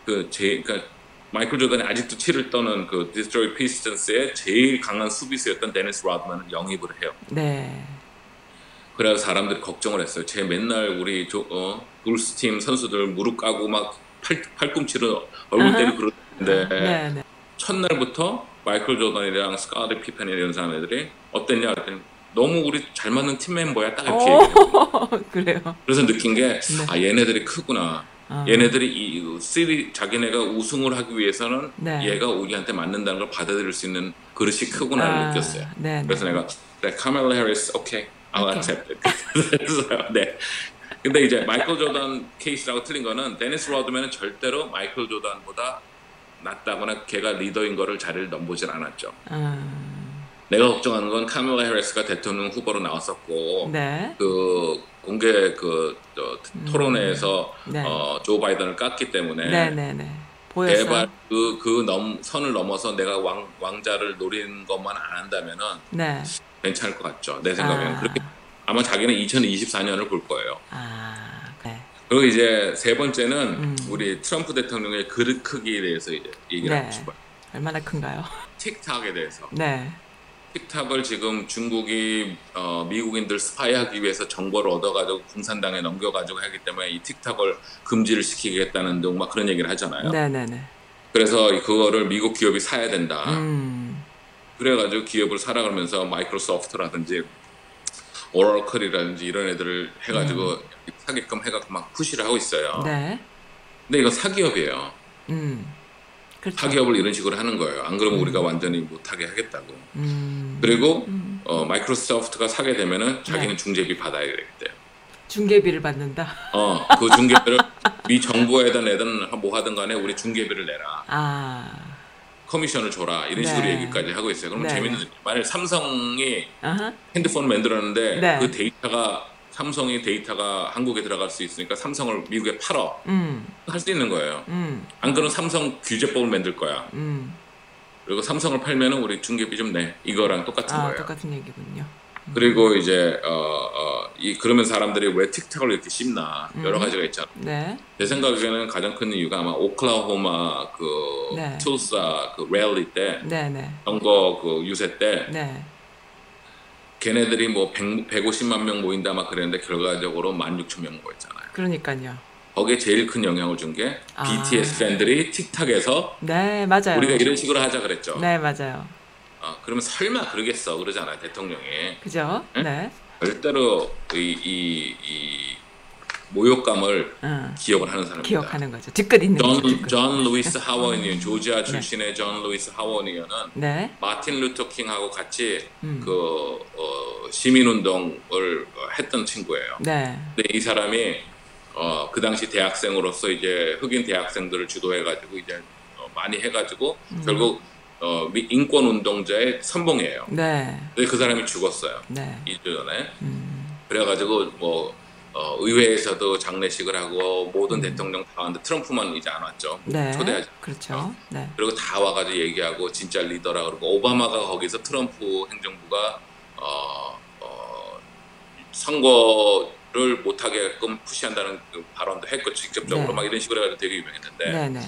[SPEAKER 2] 그 제, 그러니까 마이클 조던이 아직도 치를 떠는 그 디트로이트 피스턴스의 제일 강한 수비수였던 데니스 로드만을 영입을 해요.
[SPEAKER 1] 네.
[SPEAKER 2] 그래서 사람들이 걱정을 했어요. 쟤 맨날 우리 조, 어, 불스 팀 선수들 무릎 까고 막 팔, 팔꿈치로 얼굴. 때리고 그러는데
[SPEAKER 1] 네. 네.
[SPEAKER 2] 첫날부터 마이클 조던이랑 스카티 피펜 이런 사람들이 어땠냐 그랬더니 너무 우리 잘 맞는 팀 멤버야 딱 이렇게 얘기해요.
[SPEAKER 1] 오, <laughs> 그래요.
[SPEAKER 2] 그래서 느낀 게 아 얘네들이 크구나.
[SPEAKER 1] 어.
[SPEAKER 2] 얘네들이 이 시리 자기네가 우승을 하기 위해서는
[SPEAKER 1] 네.
[SPEAKER 2] 얘가 우리한테 맞는다는 걸 받아들일 수 있는 그릇이 크구나를
[SPEAKER 1] 아,
[SPEAKER 2] 느꼈어요.
[SPEAKER 1] 네.
[SPEAKER 2] 그래서
[SPEAKER 1] 네.
[SPEAKER 2] 내가 그래 카멜라 해리스 okay I'll accept it. 그래서 네. 근데 이제 마이클 조던 케이스랑 틀린 거는 데니스 로드맨은 절대로 마이클 조던보다 낫다거나 걔가 리더인 거를 자리를 넘보질 않았죠.
[SPEAKER 1] 음,
[SPEAKER 2] 내가 걱정하는 건 카멜라 해리스가 대통령 후보로 나왔었고
[SPEAKER 1] 네.
[SPEAKER 2] 그 공개 그 저, 토론회에서
[SPEAKER 1] 네.
[SPEAKER 2] 어, 조 바이든을 깠기 때문에
[SPEAKER 1] 네. 네. 네. 보였어요.
[SPEAKER 2] 제발 그 그 넘 선을 넘어서 내가 왕 왕자를 노리는 것만 안 한다면은
[SPEAKER 1] 네.
[SPEAKER 2] 괜찮을 것 같죠. 내 생각에는
[SPEAKER 1] 아.
[SPEAKER 2] 그렇게 아마 자기는 2024년을 볼 거예요.
[SPEAKER 1] 아, 네.
[SPEAKER 2] 그리고 이제 세 번째는
[SPEAKER 1] 음.
[SPEAKER 2] 우리 트럼프 대통령의 그릇 크기에 대해서 이제 얘기를
[SPEAKER 1] 네.
[SPEAKER 2] 하고 싶어요.
[SPEAKER 1] 얼마나 큰가요?
[SPEAKER 2] 틱탁에 대해서.
[SPEAKER 1] 네.
[SPEAKER 2] 틱탁을 지금 중국이 어, 미국인들 스파이하기 위해서 정보를 얻어가지고 공산당에 넘겨가지고 하기 때문에 이 틱탁을 금지를 시키겠다는 등 막 그런 얘기를 하잖아요.
[SPEAKER 1] 네, 네, 네.
[SPEAKER 2] 그래서 그거를 미국 기업이 사야 된다.
[SPEAKER 1] 음.
[SPEAKER 2] 그래가지고 기업을 사라 그러면서 마이크로소프트라든지 오라클이라든지 이런 애들을 해가지고 사게끔 해갖고 막 푸시를 하고 있어요.
[SPEAKER 1] 음. 네.
[SPEAKER 2] 근데 이거 사기업이에요.
[SPEAKER 1] 음. 그렇죠.
[SPEAKER 2] 사기업을 이런 식으로 하는 거예요. 안 그러면 우리가 완전히 못하게 하겠다고.
[SPEAKER 1] 음.
[SPEAKER 2] 그리고 어, 마이크로소프트가 사게 되면은 자기는
[SPEAKER 1] 네.
[SPEAKER 2] 중재비 받아야 되겠대요.
[SPEAKER 1] 중개비를 받는다.
[SPEAKER 2] 어, 그 중개비를 미 정부에다 내든 뭐 하든 간에 우리 중개비를 내라.
[SPEAKER 1] 아.
[SPEAKER 2] 커미션을 줘라. 이런 식으로
[SPEAKER 1] 네.
[SPEAKER 2] 얘기까지 하고 있어요. 그럼
[SPEAKER 1] 네,
[SPEAKER 2] 재밌는 게 만약 삼성이
[SPEAKER 1] 아하.
[SPEAKER 2] 핸드폰 만들었는데
[SPEAKER 1] 네.
[SPEAKER 2] 그 데이터가 삼성의 데이터가 한국에 들어갈 수 있으니까 삼성을 미국에 팔어
[SPEAKER 1] 음.
[SPEAKER 2] 할수 있는 거예요.
[SPEAKER 1] 음.
[SPEAKER 2] 안 그러면 삼성 규제법을 만들 거야.
[SPEAKER 1] 음.
[SPEAKER 2] 그리고 삼성을 팔면은 우리 중개비 좀 내. 이거랑 똑같은
[SPEAKER 1] 아,
[SPEAKER 2] 거예요.
[SPEAKER 1] 똑같은 얘기군요.
[SPEAKER 2] 그리고 이제 어, 어, 이 그러면 사람들이 왜 틱톡을 이렇게 씹나 여러 가지가 있잖아.
[SPEAKER 1] 네.
[SPEAKER 2] 내 생각에는 가장 큰 이유가 아마 오클라호마 그
[SPEAKER 1] 네.
[SPEAKER 2] tulsa 그 랠리 때
[SPEAKER 1] 네, 네.
[SPEAKER 2] 선거 그 유세 때
[SPEAKER 1] 네.
[SPEAKER 2] 걔네들이 뭐 100, 150만 명 모인다 막 그랬는데 결과적으로 16,000명 모였잖아요.
[SPEAKER 1] 그러니까요.
[SPEAKER 2] 거기에 제일 큰 영향을 준게
[SPEAKER 1] 아.
[SPEAKER 2] BTS 팬들이 틱탁에서
[SPEAKER 1] 네, 맞아요.
[SPEAKER 2] 우리가 이런 식으로 하자 그랬죠.
[SPEAKER 1] 네, 맞아요.
[SPEAKER 2] 어, 그러면 설마 그러겠어 그러잖아요 대통령이
[SPEAKER 1] 그죠?
[SPEAKER 2] 응?
[SPEAKER 1] 네.
[SPEAKER 2] 절대로 이, 이, 이 모욕감을
[SPEAKER 1] 응.
[SPEAKER 2] 기억을 하는 사람입니다.
[SPEAKER 1] 기억하는 거죠. 뒤끝 있는 거죠.
[SPEAKER 2] 존,
[SPEAKER 1] 뒤끝.
[SPEAKER 2] 존 루이스 하원의원 조지아 출신의 존 루이스 하원의원은
[SPEAKER 1] 네.
[SPEAKER 2] 마틴 루터 킹하고 같이
[SPEAKER 1] 음.
[SPEAKER 2] 그 어, 시민운동을 했던 친구예요.
[SPEAKER 1] 네.
[SPEAKER 2] 근데 이 사람이 어, 그 당시 대학생으로서 이제 흑인 대학생들을 주도해가지고 이제 어, 많이 해가지고
[SPEAKER 1] 음.
[SPEAKER 2] 결국 어, 미- 인권 운동자의 선봉이에요.
[SPEAKER 1] 네.
[SPEAKER 2] 근데 그 사람이 죽었어요.
[SPEAKER 1] 네.
[SPEAKER 2] 2주 전에.
[SPEAKER 1] 음.
[SPEAKER 2] 그래가지고 뭐 어, 의회에서도 장례식을 하고 모든
[SPEAKER 1] 음.
[SPEAKER 2] 대통령 다 왔는데 트럼프만 이제 안 왔죠.
[SPEAKER 1] 네.
[SPEAKER 2] 초대하지.
[SPEAKER 1] 그렇죠. 네.
[SPEAKER 2] 그리고 다 와가지고 얘기하고 진짜 리더라 그러고 오바마가 거기서 트럼프 행정부가 어, 어, 선거를 못하게끔 푸시한다는 그 발언도 했고 직접적으로
[SPEAKER 1] 네.
[SPEAKER 2] 막 이런 식으로 해가지고 되게 유명했는데
[SPEAKER 1] 네, 네.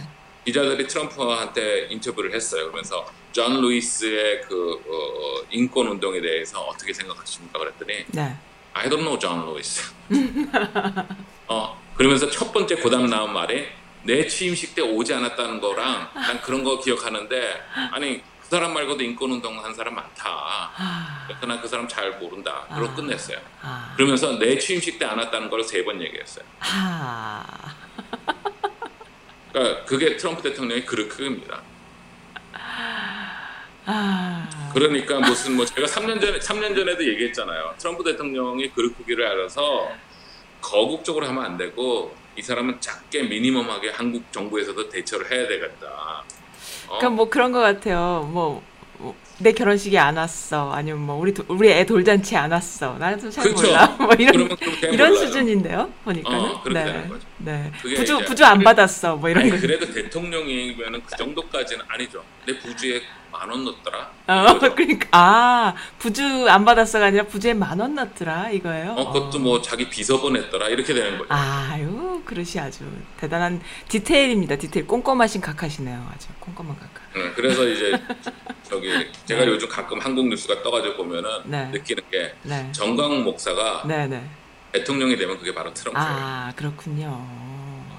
[SPEAKER 2] 기자들이 트럼프한테 인터뷰를 했어요. 그러면서 존 루이스의 그 어, 어, 인권 운동에 대해서 어떻게 생각하십니까? 그랬더니
[SPEAKER 1] 네.
[SPEAKER 2] I don't know John Lewis. 어 그러면서 첫 번째 그담 나온 말이 내 취임식 때 오지 않았다는 거랑 난 그런 거 기억하는데 아니 그 사람 말고도 인권 운동 한 사람 많다. 난 그 사람 잘 모른다. 그러고
[SPEAKER 1] 아.
[SPEAKER 2] 끝냈어요.
[SPEAKER 1] 아.
[SPEAKER 2] 그러면서 내 취임식 때 안 왔다는 걸 세 번 얘기했어요.
[SPEAKER 1] 아.
[SPEAKER 2] 그러니까 그게 트럼프 대통령의 그릇크기입니다.
[SPEAKER 1] 아.
[SPEAKER 2] 그러니까 무슨 뭐 제가 3년 전에 3년 전에도 얘기했잖아요. 트럼프 대통령이 그릇 크기를 알아서 거국적으로 하면 안 되고 이 사람은 작게 미니멈하게 한국 정부에서도 대처를 해야 되겠다. 어?
[SPEAKER 1] 그러니까 뭐 그런 것 같아요. 뭐. 뭐, 내 결혼식에 안 왔어. 아니면 뭐 우리 도- 우리 애 돌잔치 안 왔어. 나도 잘
[SPEAKER 2] 그렇죠.
[SPEAKER 1] 몰라. 뭐 이런 이런
[SPEAKER 2] 몰라요.
[SPEAKER 1] 수준인데요. 보니까는.
[SPEAKER 2] 어,
[SPEAKER 1] 네. 네. 부주 부주 안 받았어. 뭐 이런
[SPEAKER 2] 아니
[SPEAKER 1] 거.
[SPEAKER 2] 그래도 대통령이면은 그 정도까지는 아니죠. 내 부주에 만 원 넣었더라.
[SPEAKER 1] 어. <laughs> 그러니까 아 부주 안 받았어가 아니라 부주에 만 원 넣더라 이거예요.
[SPEAKER 2] 어, 그것도 뭐 자기 비서 보냈더라 이렇게 되는 거죠.
[SPEAKER 1] 아유 그릇이 아주 대단한 디테일입니다. 디테일 꼼꼼하신 각하시네요. 아주 꼼꼼한 각하.
[SPEAKER 2] 응, 그래서 이제 <laughs> 저기 제가 요즘 가끔 한국 뉴스가 떠가지고 보면은
[SPEAKER 1] 네.
[SPEAKER 2] 느끼는 게
[SPEAKER 1] 네.
[SPEAKER 2] 정광훈 목사가
[SPEAKER 1] 네네.
[SPEAKER 2] 대통령이 되면 그게 바로 트럼프예요.
[SPEAKER 1] 아 그렇군요.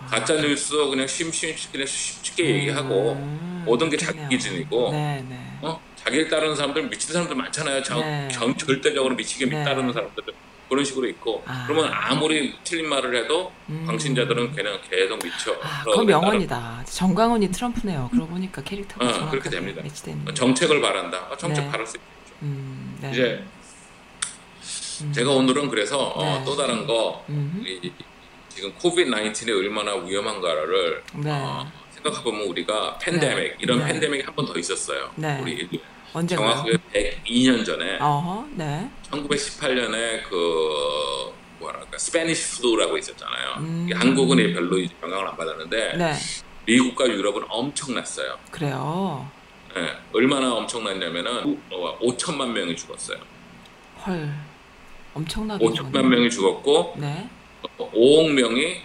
[SPEAKER 2] 가짜 뉴스 그냥 심심 그냥 쉽게 얘기하고
[SPEAKER 1] 음,
[SPEAKER 2] 모든 게 자기. 기준이고
[SPEAKER 1] 네네.
[SPEAKER 2] 어 자기를 따르는 사람들 미친 사람들 많잖아요. 저,
[SPEAKER 1] 네.
[SPEAKER 2] 경- 절대적으로 미치게
[SPEAKER 1] 네.
[SPEAKER 2] 따르는 사람들 그런 식으로 있고
[SPEAKER 1] 아.
[SPEAKER 2] 그러면 아무리 틀린 말을 해도
[SPEAKER 1] 음.
[SPEAKER 2] 광신자들은 그냥 계속 미쳐.
[SPEAKER 1] 아, 그건 명언이다. 정광훈이 트럼프네요. 그러고 보니까 캐릭터가
[SPEAKER 2] 어, 그렇게 됩니다.
[SPEAKER 1] 매치되는.
[SPEAKER 2] 따라- 정책을 바란다. 어, 정책
[SPEAKER 1] 네.
[SPEAKER 2] 바를 수 있죠.
[SPEAKER 1] 음, 네.
[SPEAKER 2] 이제
[SPEAKER 1] 음.
[SPEAKER 2] 제가 오늘은 그래서 어,
[SPEAKER 1] 네.
[SPEAKER 2] 또 다른 거
[SPEAKER 1] 음.
[SPEAKER 2] 이, 지금 COVID 19이 얼마나 위험한가를
[SPEAKER 1] 네.
[SPEAKER 2] 어, 생각해 보면 우리가 팬데믹 이런
[SPEAKER 1] 네.
[SPEAKER 2] 팬데믹이 한 번 더 있었어요.
[SPEAKER 1] 네.
[SPEAKER 2] 우리.
[SPEAKER 1] 언제가요?
[SPEAKER 2] 정확하게 102년 전에
[SPEAKER 1] 어허, 네.
[SPEAKER 2] 1918년에 그 뭐랄까 Spanish flu라고 있었잖아요.
[SPEAKER 1] 음.
[SPEAKER 2] 한국은 별로 영향을 안 받았는데
[SPEAKER 1] 네.
[SPEAKER 2] 미국과 유럽은 엄청났어요.
[SPEAKER 1] 그래요.
[SPEAKER 2] 예, 얼마나 엄청났냐면은 어, 5천만 명이 죽었어요.
[SPEAKER 1] 헐. 엄청나게
[SPEAKER 2] 5천만
[SPEAKER 1] 죽었네.
[SPEAKER 2] 명이 죽었고
[SPEAKER 1] 네.
[SPEAKER 2] 5억 명이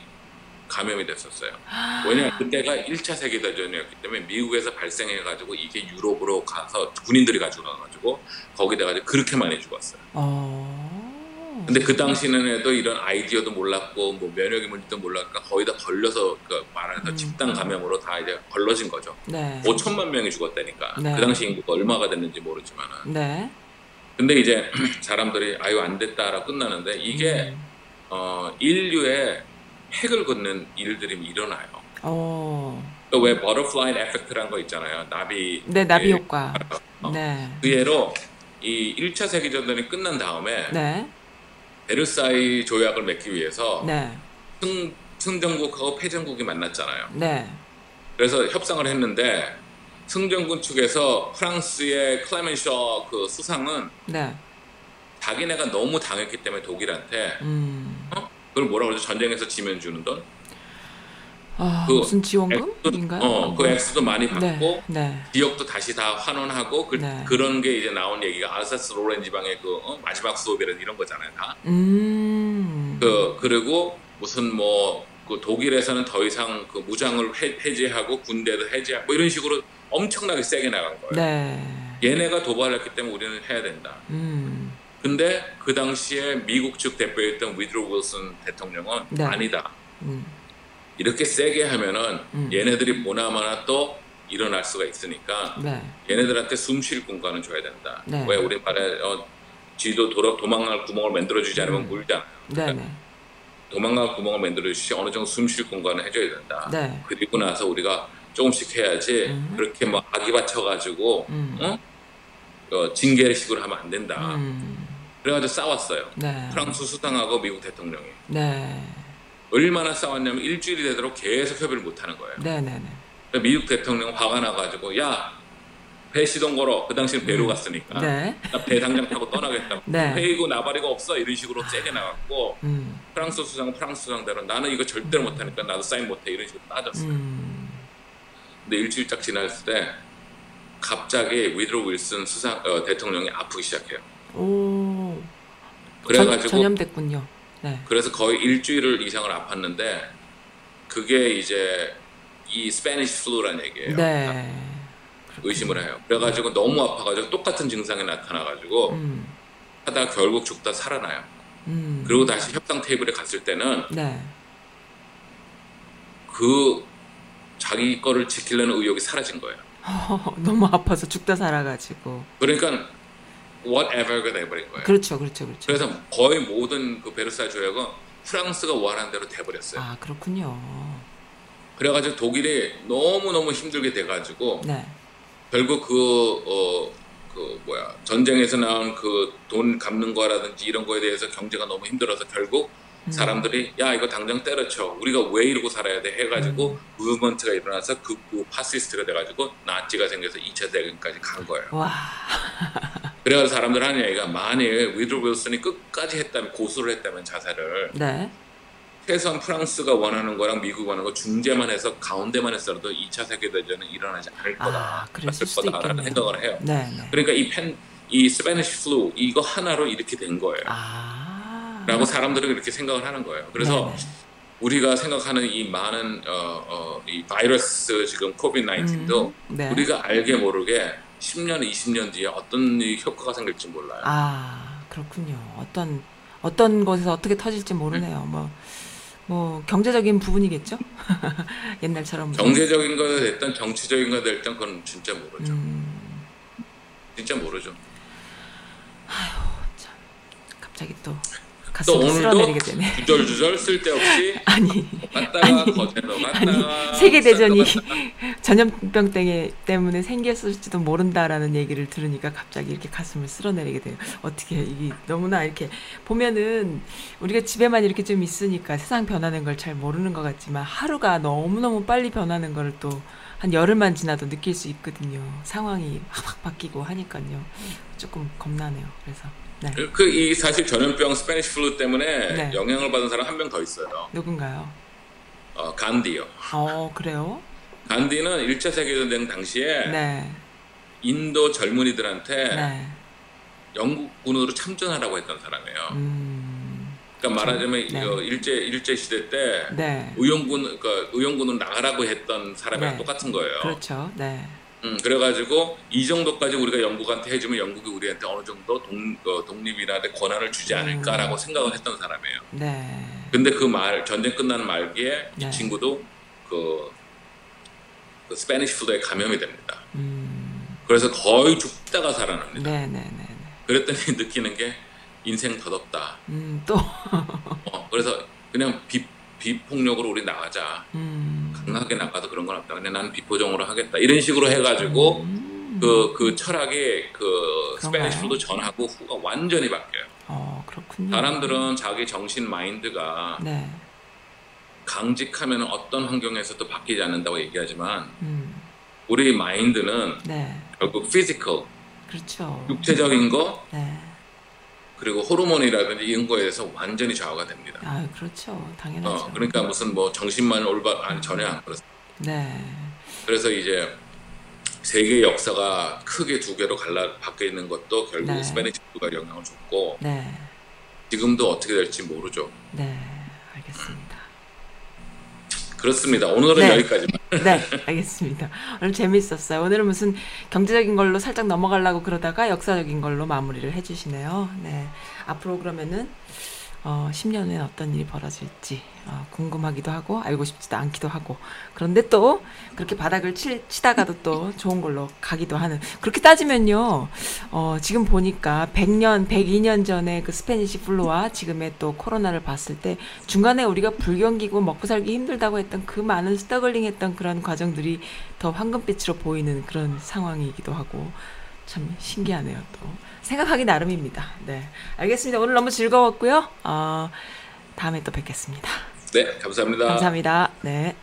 [SPEAKER 2] 감염이 됐었어요. 왜냐 그때가 1차 세계대전이었기 때문에 미국에서 발생해가지고 이게 유럽으로 가서 군인들이 가지고 가가지고 거기다가 그렇게 많이 죽었어요.
[SPEAKER 1] 어.
[SPEAKER 2] 근데 그 당시에도 이런 아이디어도 몰랐고 뭐 면역이 뭔지도 몰랐고 거의 다 걸려서 그 말하는
[SPEAKER 1] 음.
[SPEAKER 2] 집단 감염으로 다 이제 걸러진 거죠.
[SPEAKER 1] 네.
[SPEAKER 2] 5천만 명이 죽었다니까.
[SPEAKER 1] 네.
[SPEAKER 2] 그 당시 인구가 얼마가 됐는지 모르지만은.
[SPEAKER 1] 네.
[SPEAKER 2] 근데 이제 <clears throat> 사람들이 아유 안 됐다라고 끝나는데 이게
[SPEAKER 1] 음.
[SPEAKER 2] 어, 인류의 획을 긋는 일들이 일어나요.
[SPEAKER 1] 어.
[SPEAKER 2] 또 왜 butterfly effect라는 거 있잖아요. 나비.
[SPEAKER 1] 네, 나비
[SPEAKER 2] 예,
[SPEAKER 1] 효과.
[SPEAKER 2] 어.
[SPEAKER 1] 네.
[SPEAKER 2] 그 예로 이 1차 세계대전이 끝난 다음에
[SPEAKER 1] 네.
[SPEAKER 2] 베르사이 조약을 맺기 위해서
[SPEAKER 1] 네.
[SPEAKER 2] 승, 승전국하고 패전국이 만났잖아요.
[SPEAKER 1] 네.
[SPEAKER 2] 그래서 협상을 했는데 승전군 측에서 프랑스의 클레멘 셔 그 수상은
[SPEAKER 1] 네.
[SPEAKER 2] 자기네가 너무 당했기 때문에 독일한테
[SPEAKER 1] 음.
[SPEAKER 2] 어? 그걸 뭐라 그러죠? 전쟁에서 지면 주는 돈?
[SPEAKER 1] 아,
[SPEAKER 2] 그
[SPEAKER 1] 무슨 지원금인가요?
[SPEAKER 2] 어, 그 액수도 많이 받고
[SPEAKER 1] 네. 네.
[SPEAKER 2] 지역도 다시 다 환원하고 그,
[SPEAKER 1] 네.
[SPEAKER 2] 그런 게 이제 나온 얘기가 알사스 로렌 지방의 그 어? 마지막 수업이라는 이런 거잖아요. 다.
[SPEAKER 1] 음.
[SPEAKER 2] 그 그리고 무슨 뭐 그 독일에서는 더 이상 그 무장을 해, 해제하고 군대도 해제하고 뭐 이런 식으로 엄청나게 세게 나간 거예요.
[SPEAKER 1] 네.
[SPEAKER 2] 얘네가 도발했기 때문에 우리는 해야 된다.
[SPEAKER 1] 음.
[SPEAKER 2] 근데 그 당시에 미국 측 대표였던 위드로 윌슨 대통령은
[SPEAKER 1] 네.
[SPEAKER 2] 아니다.
[SPEAKER 1] 음.
[SPEAKER 2] 이렇게 세게 하면은
[SPEAKER 1] 음.
[SPEAKER 2] 얘네들이 보나마나 또 일어날 수가 있으니까
[SPEAKER 1] 네.
[SPEAKER 2] 얘네들한테 숨 쉴 공간을 줘야 된다.
[SPEAKER 1] 네.
[SPEAKER 2] 왜 우리 말에 어, 쥐도 돌아, 도망갈 구멍을 만들어주지 않으면
[SPEAKER 1] 음.
[SPEAKER 2] 물잖아요.
[SPEAKER 1] 네, 네.
[SPEAKER 2] 도망갈 구멍을 만들어주시 어느 정도 숨 쉴 공간을 해줘야 된다.
[SPEAKER 1] 네.
[SPEAKER 2] 그리고 나서 우리가 조금씩 해야지
[SPEAKER 1] 음.
[SPEAKER 2] 그렇게 뭐 아기 받쳐가지고
[SPEAKER 1] 음.
[SPEAKER 2] 어? 어, 징계식으로 하면 안 된다.
[SPEAKER 1] 음.
[SPEAKER 2] 그래가지고 싸웠어요.
[SPEAKER 1] 네.
[SPEAKER 2] 프랑스 수상하고 미국 대통령이
[SPEAKER 1] 네.
[SPEAKER 2] 얼마나 싸웠냐면 일주일이 되도록 계속 협의를 못 하는 거예요.
[SPEAKER 1] 네, 네, 네.
[SPEAKER 2] 미국 대통령 화가 나가지고 야 배 시동 걸어. 그 당시는 배로 갔으니까.
[SPEAKER 1] 네.
[SPEAKER 2] 나배 당장 타고 떠나겠다.
[SPEAKER 1] 네.
[SPEAKER 2] 회의고 나발이고 없어. 이런 식으로 세게 나갔고
[SPEAKER 1] 음.
[SPEAKER 2] 프랑스 수상 프랑스 수상대로 나는 이거 절대로 못하니까 나도 사인 못해 이런 식으로 따졌어요.
[SPEAKER 1] 음.
[SPEAKER 2] 근데 일주일 딱 지났을 때 갑자기 우드로 윌슨 수상 어, 대통령이 아프기 시작해요.
[SPEAKER 1] 오.
[SPEAKER 2] 그래가지고
[SPEAKER 1] 전, 전염됐군요. 네.
[SPEAKER 2] 그래서 거의 일주일 이상을 아팠는데 그게 이제 이 Spanish flu라는 얘기예요.
[SPEAKER 1] 네.
[SPEAKER 2] 의심을 해요. 그래가지고 너무 아파가지고 똑같은 증상이 나타나가지고
[SPEAKER 1] 음.
[SPEAKER 2] 하다가 결국 죽다 살아나요.
[SPEAKER 1] 음.
[SPEAKER 2] 그리고 다시 협상 테이블에 갔을 때는
[SPEAKER 1] 네.
[SPEAKER 2] 그 자기 거를 지키려는 의욕이 사라진 거예요. <laughs>
[SPEAKER 1] 너무 아파서 죽다 살아가지고.
[SPEAKER 2] 그러니까 whatever가 돼버린 거예요.
[SPEAKER 1] 그렇죠, 그렇죠, 그렇죠.
[SPEAKER 2] 그래서 거의 모든 그 베르사유 조약은 프랑스가 원하는 대로 돼버렸어요.
[SPEAKER 1] 아 그렇군요.
[SPEAKER 2] 그래가지고 독일이 너무 너무 힘들게 돼가지고
[SPEAKER 1] 네.
[SPEAKER 2] 결국 그, 어, 그 뭐야 전쟁에서 나온 그 돈 갚는 거라든지 이런 거에 대해서 경제가 너무 힘들어서 결국
[SPEAKER 1] 음.
[SPEAKER 2] 사람들이 야 이거 당장 때려쳐 우리가 왜 이러고 살아야 돼 해가지고
[SPEAKER 1] 음.
[SPEAKER 2] movement가 일어나서 그, 그 파시스트가 돼가지고 나치가 생겨서 2차 대전까지 간 거예요.
[SPEAKER 1] 와. <laughs>
[SPEAKER 2] 그래가지고 사람들 하는 얘기가 만일 우드로 윌슨이 끝까지 했다면 고수를 했다면 자살을
[SPEAKER 1] 네.
[SPEAKER 2] 최소한 프랑스가 원하는 거랑 미국 원하는 거 중재만 해서 가운데만 했어도 2차 세계대전은 일어나지 않을 거다.
[SPEAKER 1] 아, 그랬을
[SPEAKER 2] 거다라는. 생각을 해요.
[SPEAKER 1] 네, 네.
[SPEAKER 2] 그러니까 이 펜, 이 Spanish flu 이거 하나로 이렇게 된 거예요.
[SPEAKER 1] 아.
[SPEAKER 2] 라고 사람들은 이렇게 생각을 하는 거예요. 그래서
[SPEAKER 1] 네네.
[SPEAKER 2] 우리가 생각하는 이 많은 어, 어, 이 바이러스 지금 COVID 19도
[SPEAKER 1] 음, 네.
[SPEAKER 2] 우리가 알게 모르게 10년, 20년 뒤에 어떤 이 효과가 생길지 몰라요.
[SPEAKER 1] 아 그렇군요. 어떤 어떤 곳에서 어떻게 터질지 모르네요. 뭐. 뭐 경제적인 부분이겠죠. <laughs> 옛날처럼 뭐.
[SPEAKER 2] 경제적인 거가 됐든 정치적인 거가 됐든 그건 진짜 모르죠.
[SPEAKER 1] 음,
[SPEAKER 2] 진짜 모르죠.
[SPEAKER 1] 참 갑자기
[SPEAKER 2] 또또 오늘도
[SPEAKER 1] 쓸어내리게 되네.
[SPEAKER 2] 주절주절 쓸데없이 <laughs>
[SPEAKER 1] 아니
[SPEAKER 2] 갔다가 거제로 갔다가
[SPEAKER 1] 세계 대전이 전염병 때문에 생겼을지도 모른다라는 얘기를 들으니까 갑자기 이렇게 가슴을 쓸어내리게 돼요. 어떻게 이게 너무나 이렇게 보면은 우리가 집에만 이렇게 좀 있으니까 세상 변하는 걸 잘 모르는 것 같지만 하루가 너무 너무 빨리 변하는 걸 또 한 열흘만 지나도 느낄 수 있거든요. 상황이 확 바뀌고 하니까요. 조금 겁나네요. 그래서 네.
[SPEAKER 2] 그 이 사실 전염병 Spanish flu 때문에
[SPEAKER 1] 네.
[SPEAKER 2] 영향을 받은 사람 한 명 더 있어요.
[SPEAKER 1] 누군가요?
[SPEAKER 2] 어, 간디요.
[SPEAKER 1] 어 그래요?
[SPEAKER 2] 간디는 1차 세계대전 당시에
[SPEAKER 1] 네.
[SPEAKER 2] 인도 젊은이들한테
[SPEAKER 1] 네.
[SPEAKER 2] 영국군으로 참전하라고 했던 사람이에요.
[SPEAKER 1] 음.
[SPEAKER 2] 그러니까 말하자면
[SPEAKER 1] 네.
[SPEAKER 2] 이거 일제 일제 시대 때
[SPEAKER 1] 네.
[SPEAKER 2] 의용군 그러니까 의용군 나가라고 했던 사람이랑
[SPEAKER 1] 네.
[SPEAKER 2] 똑같은 거예요.
[SPEAKER 1] 그렇죠. 네.
[SPEAKER 2] 음, 그래가지고 이 정도까지 우리가 영국한테 해주면 영국이 우리한테 어느 정도 독, 어, 독립이나 권한을 주지 않을까라고
[SPEAKER 1] 음.
[SPEAKER 2] 생각을 했던 사람이에요.
[SPEAKER 1] 네.
[SPEAKER 2] 근데 그 말 전쟁 끝나는 말기에
[SPEAKER 1] 네.
[SPEAKER 2] 이 친구도 그, 그 Spanish flu에 감염이 됩니다.
[SPEAKER 1] 음.
[SPEAKER 2] 그래서 거의 죽다가 살아납니다.
[SPEAKER 1] 네, 네, 네, 네.
[SPEAKER 2] 그랬더니 <laughs> 느끼는 게 인생 덧없다.
[SPEAKER 1] 음, 또
[SPEAKER 2] 어, 그래서 그냥 비, 비폭력으로 우리 나가자.
[SPEAKER 1] 음.
[SPEAKER 2] 강하게 나가도 그런 건 없다. 근데 나는 비폭력으로 하겠다. 이런 식으로 해가지고
[SPEAKER 1] 음.
[SPEAKER 2] 그, 그 철학이 그 flu 전하고 후가 완전히 바뀌어요.
[SPEAKER 1] 어, 그렇군요.
[SPEAKER 2] 사람들은 자기 정신 마인드가
[SPEAKER 1] 네.
[SPEAKER 2] 강직하면 어떤 환경에서도 바뀌지 않는다고 얘기하지만
[SPEAKER 1] 음.
[SPEAKER 2] 우리 마인드는
[SPEAKER 1] 네.
[SPEAKER 2] 결국 physical,
[SPEAKER 1] 그렇죠.
[SPEAKER 2] 육체적인 거
[SPEAKER 1] 네.
[SPEAKER 2] 그리고 호르몬이라든지 이런 거에 대해서 완전히 좌우가 됩니다.
[SPEAKER 1] 아, 그렇죠. 당연하죠.
[SPEAKER 2] 어, 그러니까 무슨 뭐 정신만 올바 아니 전혀 안 그렇습니다.
[SPEAKER 1] 네.
[SPEAKER 2] 그래서 이제 세계 역사가 크게 두 개로 갈라 바뀌어 있는 것도 결국
[SPEAKER 1] 네.
[SPEAKER 2] 스페니시 가 영향을 줬고
[SPEAKER 1] 네.
[SPEAKER 2] 지금도 어떻게 될지 모르죠.
[SPEAKER 1] 네. 알겠습니다.
[SPEAKER 2] 그렇습니다. 오늘은
[SPEAKER 1] 네.
[SPEAKER 2] 여기까지만.
[SPEAKER 1] 네, 알겠습니다. 오늘 재밌었어요. 오늘은 무슨 경제적인 걸로 살짝 넘어가려고 그러다가 역사적인 걸로 마무리를 해주시네요. 네. 앞으로 그러면은, 어, 10년 후엔 어떤 일이 벌어질지, 어, 궁금하기도 하고, 알고 싶지도 않기도 하고, 그런데 또, 그렇게 바닥을 치, 치다가도 또 좋은 걸로 가기도 하는, 그렇게 따지면요, 어, 지금 보니까 100년, 102년 전에 그 Spanish flu와 지금의 또 코로나를 봤을 때 중간에 우리가 불경기고 먹고 살기 힘들다고 했던 그 많은 struggling 했던 그런 과정들이 더 황금빛으로 보이는 그런 상황이기도 하고 참 신기하네요 또 생각하기 나름입니다. 네. 알겠습니다. 오늘 너무 즐거웠고요. 어, 다음에 또 뵙겠습니다.
[SPEAKER 2] 네, 감사합니다.
[SPEAKER 1] 감사합니다. 네.